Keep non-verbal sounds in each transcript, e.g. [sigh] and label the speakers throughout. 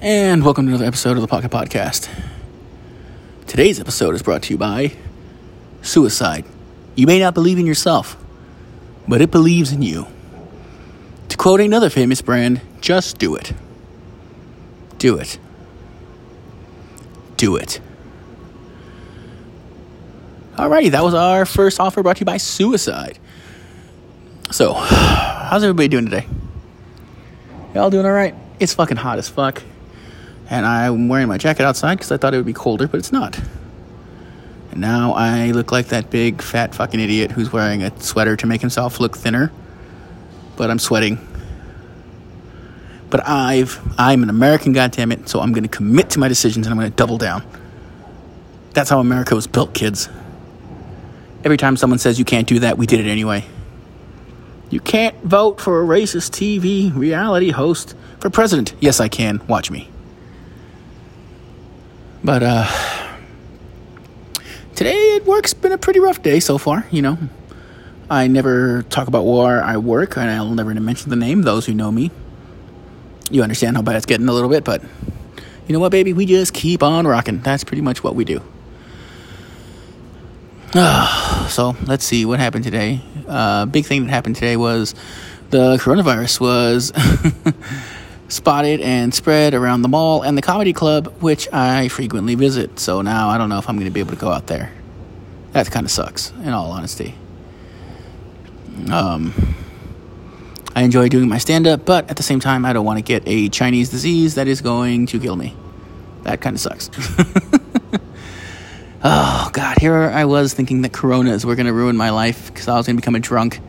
Speaker 1: and welcome to another episode of the Pocket Podcast. Today's episode is brought to you by Suicide. You may not believe in yourself, but it believes in you. To quote another famous brand, just do it. Do it. Do it. Alrighty, that was our first offer brought to you by Suicide. So, [sighs] how's everybody doing today? Y'all doing alright? It's fucking hot as fuck. And I'm wearing my jacket outside because I thought it would be colder, but it's not. And now I look like that big, fat fucking idiot who's wearing a sweater to make himself look thinner. But I'm sweating. But I've, I'm an American, goddammit, so I'm going to commit to my decisions and I'm going to double down. That's how America was built, kids. Every time someone says you can't do that, we did it anyway. You can't vote for a racist TV reality host for president. Yes, I can. Watch me. But uh, today at work's been a pretty rough day so far. You know, I never talk about where I work, and I'll never mention the name. Those who know me, you understand how bad it's getting a little bit. But you know what, baby? We just keep on rocking. That's pretty much what we do. [sighs] so let's see what happened today. Uh, big thing that happened today was the coronavirus was [laughs] spotted and spread around the mall and the comedy club, which I frequently visit. So now I don't know if I'm going to be able to go out there. That kind of sucks, in all honesty. Um, I enjoy doing my stand up, but at the same time, I don't want to get a Chinese disease that is going to kill me. That kind of sucks. [laughs] oh, God, here I was thinking that coronas were going to ruin my life because I was going to become a drunk,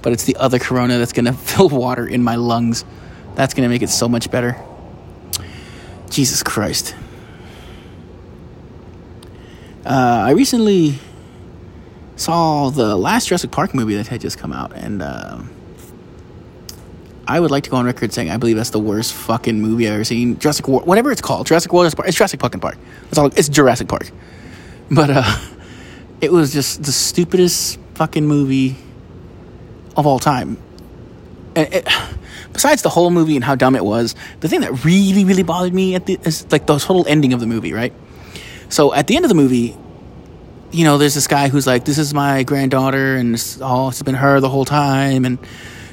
Speaker 1: but it's the other corona that's going [laughs] to fill water in my lungs. That's going to make it so much better. Jesus Christ. Uh, I recently saw the last Jurassic Park movie that had just come out, and uh, I would like to go on record saying I believe that's the worst fucking movie I've ever seen. Jurassic World, whatever it's called, Jurassic World, it's Jurassic fucking Park. That's all. It's Jurassic Park, but uh, it was just the stupidest fucking movie of all time. It, it, besides the whole movie and how dumb it was, the thing that really, really bothered me at the is like the total ending of the movie, right? So at the end of the movie, you know, there's this guy who's like, "This is my granddaughter, and it's all it's been her the whole time," and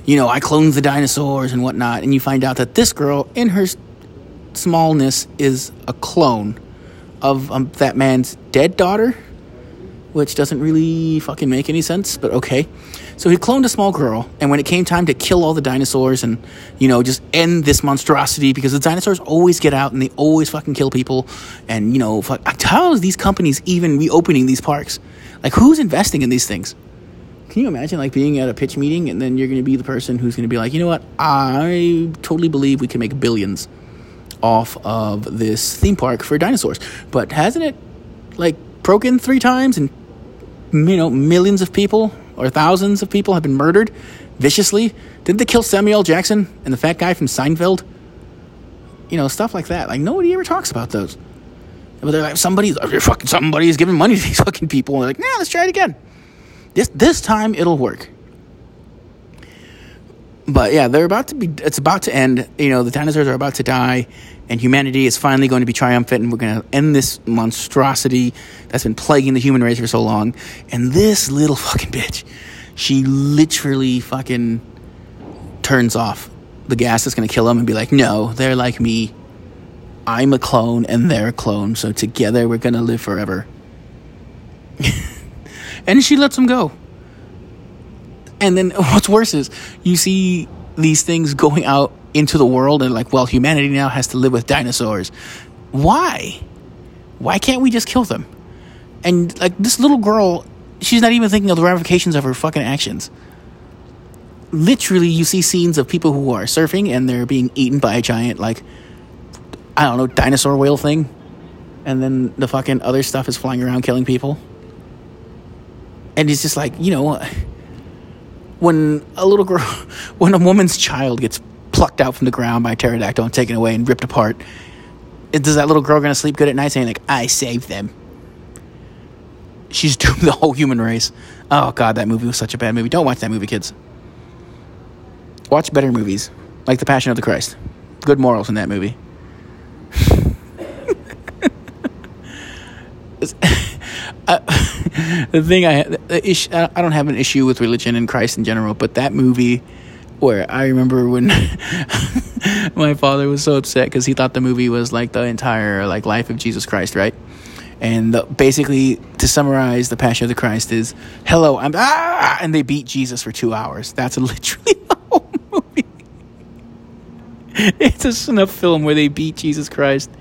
Speaker 1: you know, I cloned the dinosaurs and whatnot, and you find out that this girl, in her smallness, is a clone of um, that man's dead daughter, which doesn't really fucking make any sense, but okay. So he cloned a small girl, and when it came time to kill all the dinosaurs and, you know, just end this monstrosity, because the dinosaurs always get out and they always fucking kill people, and, you know, fuck, how is these companies even reopening these parks? Like, who's investing in these things? Can you imagine, like, being at a pitch meeting and then you're to be the person who's to be like, you know what, I totally believe we can make billions off of this theme park for dinosaurs. But hasn't it, like, broken three times and, you know, millions of people or thousands of people have been murdered viciously. Didn't they kill Samuel Jackson and the fat guy from Seinfeld? You know, stuff like that. Like nobody ever talks about those. But they're like somebody's fucking somebody is giving money to these [laughs] fucking people. And they're like, nah, let's try it again. This this time it'll work. But yeah, they're about to be. It's about to end. You know, the dinosaurs are about to die, and humanity is finally going to be triumphant, and we're going to end this monstrosity that's been plaguing the human race for so long. And this little [laughs] fucking bitch, she literally fucking turns off the gas that's going to kill them and be like, no, they're like me. I'm a clone and they're a clone, so together we're going to live forever. [laughs] and she lets them go. And then what's worse is you see these things going out into the world and like, well, humanity now has to live with dinosaurs. Why? Why can't we just kill them? And like this little girl, she's not even thinking of the ramifications of her fucking actions. Literally, you see scenes of people who are surfing and they're being eaten by a giant, like, I don't know, dinosaur whale thing. And then the fucking other stuff is flying around killing people. And it's just like, you know, when a little girl, [laughs] when a woman's child gets plucked out from the ground by a pterodactyl and taken away and ripped apart, does that little girl gonna sleep good at night saying like I saved them? She's [laughs] doomed the whole human race. Oh god, that movie was such a bad movie. Don't watch that movie, kids. Watch better movies like The Passion of the Christ. Good morals in that movie. [laughs] uh, [laughs] the thing I the issue, I don't have an issue with religion and Christ in general, but that movie where I remember when [laughs] my father was so upset because he thought the movie was like the entire like life of Jesus Christ, right? And the, basically, to summarize, the Passion of the Christ is, "Hello, I'm ah," and they beat Jesus for two hours. That's [laughs] literally the whole movie. It's a snuff film where they beat Jesus Christ,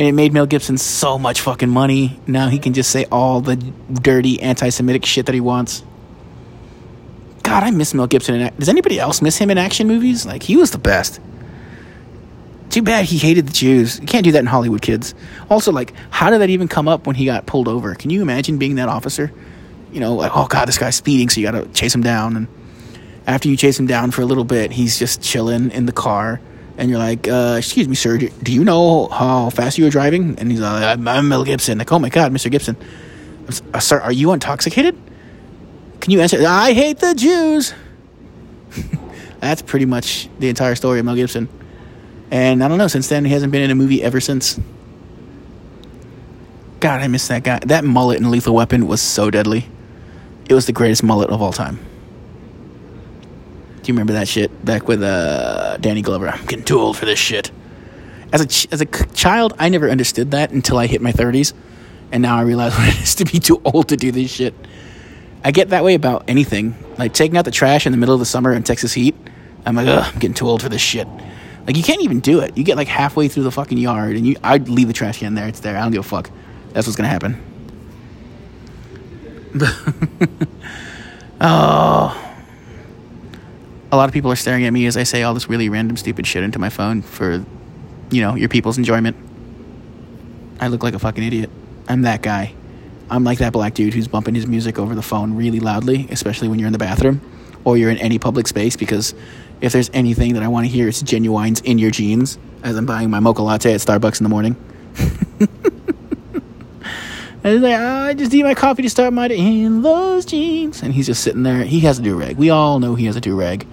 Speaker 1: and it made Mel Gibson so much fucking money. Now he can just say all the dirty anti-Semitic shit that he wants. God, I miss Mel Gibson. In, does anybody else miss him in action movies? Like he was the best. Too bad he hated the Jews. You can't do that in Hollywood, kids. Also, like, how did that even come up when he got pulled over? Can you imagine being that officer? You know, like, oh god, this guy's speeding, so you got to chase him down. And after you chase him down for a little bit, he's just chilling in the car, and you're like, uh, "Excuse me, sir, do you know how fast you were driving?" And he's like, "I'm, I'm Mel Gibson." Like, oh my god, Mr. Gibson, uh, sir, are you intoxicated? Can you answer? I hate the Jews. [laughs] That's pretty much the entire story of Mel Gibson. And I don't know, since then, he hasn't been in a movie ever since. God, I miss that guy. That mullet in Lethal Weapon was so deadly. It was the greatest mullet of all time. Do you remember that shit back with uh, Danny Glover? I'm getting too old for this shit. As a ch- as a child, I never understood that until I hit my 30s, and now I realize [laughs] what it is to be too old to do this shit. I get that way about anything, like taking out the trash in the middle of the summer in Texas heat. I'm like, ugh, I'm getting too old for this shit. Like you can't even do it. You get like halfway through the fucking yard, and you I'd leave the trash can there. It's there. I don't give a fuck. That's what's gonna happen. [laughs] oh. A lot of people are staring at me as I say all this really random, stupid shit into my phone for, you know, your people's enjoyment. I look like a fucking idiot. I'm that guy. I'm like that black dude who's bumping his music over the phone really loudly, especially when you're in the bathroom or you're in any public space because if there's anything that I want to hear, it's Ginuwine's In Your Jeans as I'm buying my mocha latte at Starbucks in the morning. [laughs] he's like, oh, I just need my coffee to start my day in those jeans. And he's just sitting there. He has a do rag. We all know he has a do rag.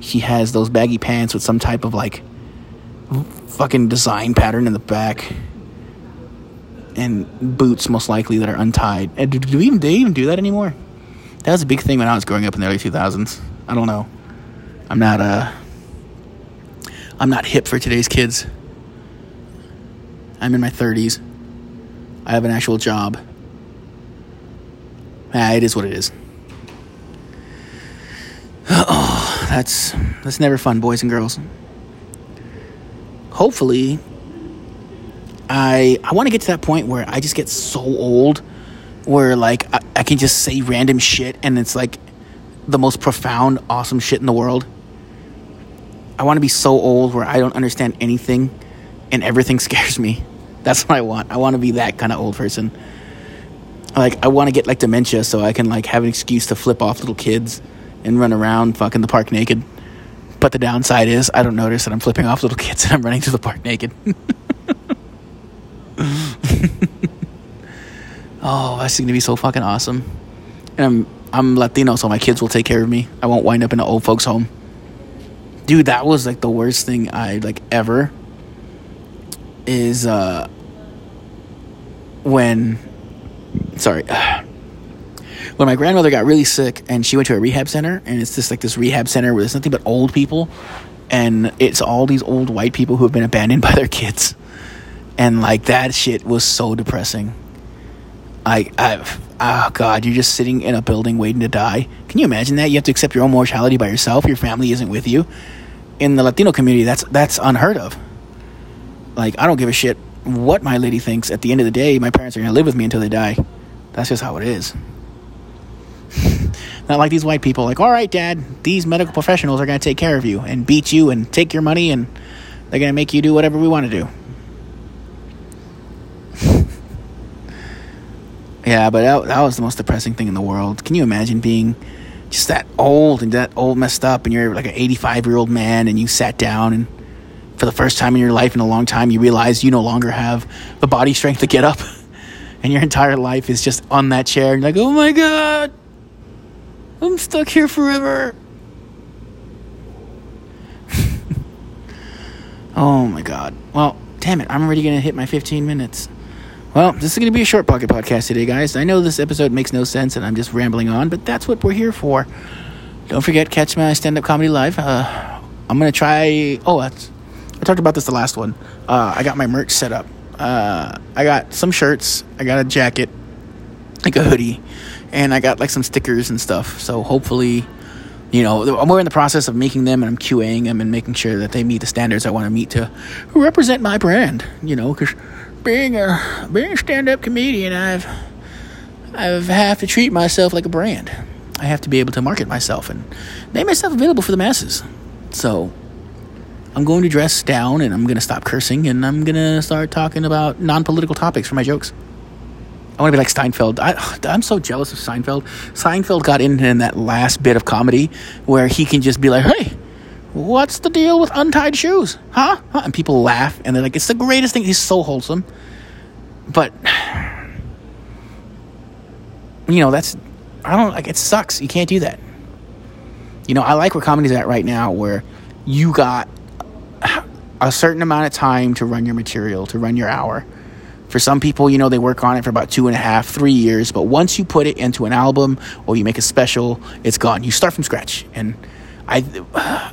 Speaker 1: He has those baggy pants with some type of like fucking design pattern in the back. And boots, most likely, that are untied. And do, do, we even, do they even do that anymore? That was a big thing when I was growing up in the early 2000s. I don't know. I'm not uh I'm not hip for today's kids. I'm in my 30s. I have an actual job. Ah, it is what it is. [sighs] Oh, that's that's never fun, boys and girls. Hopefully, I I want to get to that point where I just get so old, where like I, I can just say random shit and it's like the most profound, awesome shit in the world. I want to be so old where I don't understand anything and everything [laughs] scares me. That's what I want. I want to be that kind of old person. Like I want to get like dementia so I can like have an excuse to flip off little kids and run around fucking the park naked. But the downside is I don't notice that I'm flipping off little [laughs] kids and I'm running through the park naked. [laughs] oh, that's to be so fucking awesome. And I'm I'm Latino, so my kids will take care of me. I won't wind up in an old folks' home dude, that was like the worst thing I like ever. Is uh when, sorry, [sighs] when my grandmother got really sick and she went to a rehab center, and it's just like this rehab center where there's nothing but old people, and it's all these old white people who have been abandoned [laughs] by their kids, and like that shit was so depressing. I, I've, oh god, you're just sitting in a building waiting to die. Can you imagine that? You have to accept your own mortality by yourself. Your family isn't with you in the Latino community, that's that's unheard of. Like I don't give a shit what my lady thinks. At the end of the day, my parents are gonna live with me until they die. That's just how it is. Not like these white people, like, all right, dad, these medical professionals are gonna take care of you and beat you and take your money and they're gonna make you do whatever we want to do. [laughs] yeah, but that, that was the most depressing thing in the world. Can you imagine being just that old and that old messed up and you're like an 85 year old man and you sat down and for the first time in your life in a long time you realize you no longer have the body strength to get up [laughs] and your entire life is just on that chair and like oh my god i'm stuck here forever [laughs] oh my god well damn it i'm already gonna hit my 15 minutes Well, this is going to be a short pocket podcast today, guys. I know this episode makes no sense and I'm just rambling on, but that's what we're here for. Don't forget, catch my stand up comedy live. Uh, I'm going to try. Oh, that's, I talked about this the last one. Uh, I got my merch set up. Uh, I got some shirts, I got a jacket, like a hoodie, and I got like some stickers and stuff. So hopefully, you know, I'm we're in the process of making them and I'm QAing them and making sure that they meet the standards I want to meet to represent my brand, you know, because being a being a stand-up comedian, I've I've have to treat myself like a brand. I have to be able to market myself and make myself available for the masses. So I'm going to dress down and I'm going to stop cursing and I'm going to start talking about non-political topics for my jokes. I want to be like Seinfeld. I, [sighs] I'm so jealous of Seinfeld. Seinfeld got in in that last bit of comedy where he can just be like, "Hey, what's the deal with untied shoes? Huh? huh? And people laugh and they're like, it's the greatest thing. He's so wholesome. But, [sighs] you know, that's, I don't, like, it sucks. You can't do that. You know, I like where comedy's at right now where you got [sighs] a certain amount of time to run your material, to run your hour. For some people, you know, they work on it for about two and a half, three years. But once you put it into an album or you make a special, it's gone. You start from scratch. And, I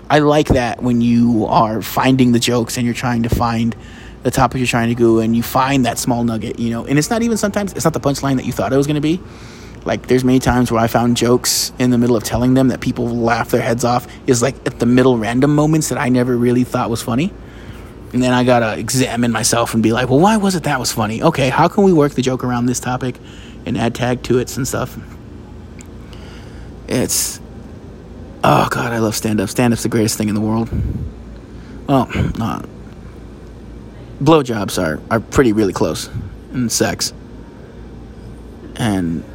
Speaker 1: I like that when you are finding the jokes and you're trying to find the topic you're trying to go and you find that small nugget, you know. And it's not even sometimes it's not the punchline that you thought it was going to be. Like there's many times where I found jokes in the middle of telling them that people laugh their heads off is like at the middle random moments that I never really thought was funny. And then I gotta examine myself and be like, well, why was it that was funny? Okay, how can we work the joke around this topic and add tag to it and stuff? It's Oh God, I love stand up. Stand up's the greatest thing in the world. Well, not. Blowjobs are are pretty really close, and sex, and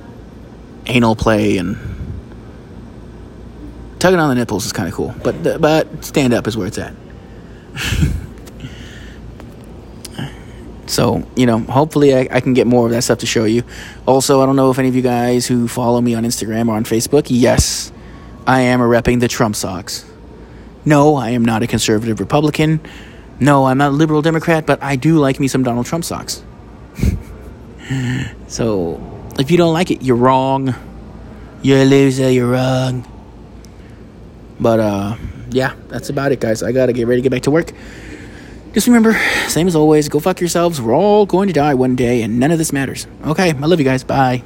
Speaker 1: anal play, and tugging on the nipples is kind of cool. But but stand up is where it's at. [laughs] So, you know, hopefully I, I, can get more of that stuff to show you. Also, I don't know if any of you guys who follow me on Instagram or on Facebook, yes, I am a repping the Trump socks. No, I am not a conservative Republican. No, I'm not a liberal Democrat, but I do like me some Donald Trump socks. [laughs] so, if you don't like it, you're wrong. You're a loser, you're wrong. But, uh, yeah, that's about it, guys. I gotta get ready to get back to work. Just remember, same as always, go fuck yourselves. We're all going to die one day, and none of this matters. Okay, I love you guys. Bye.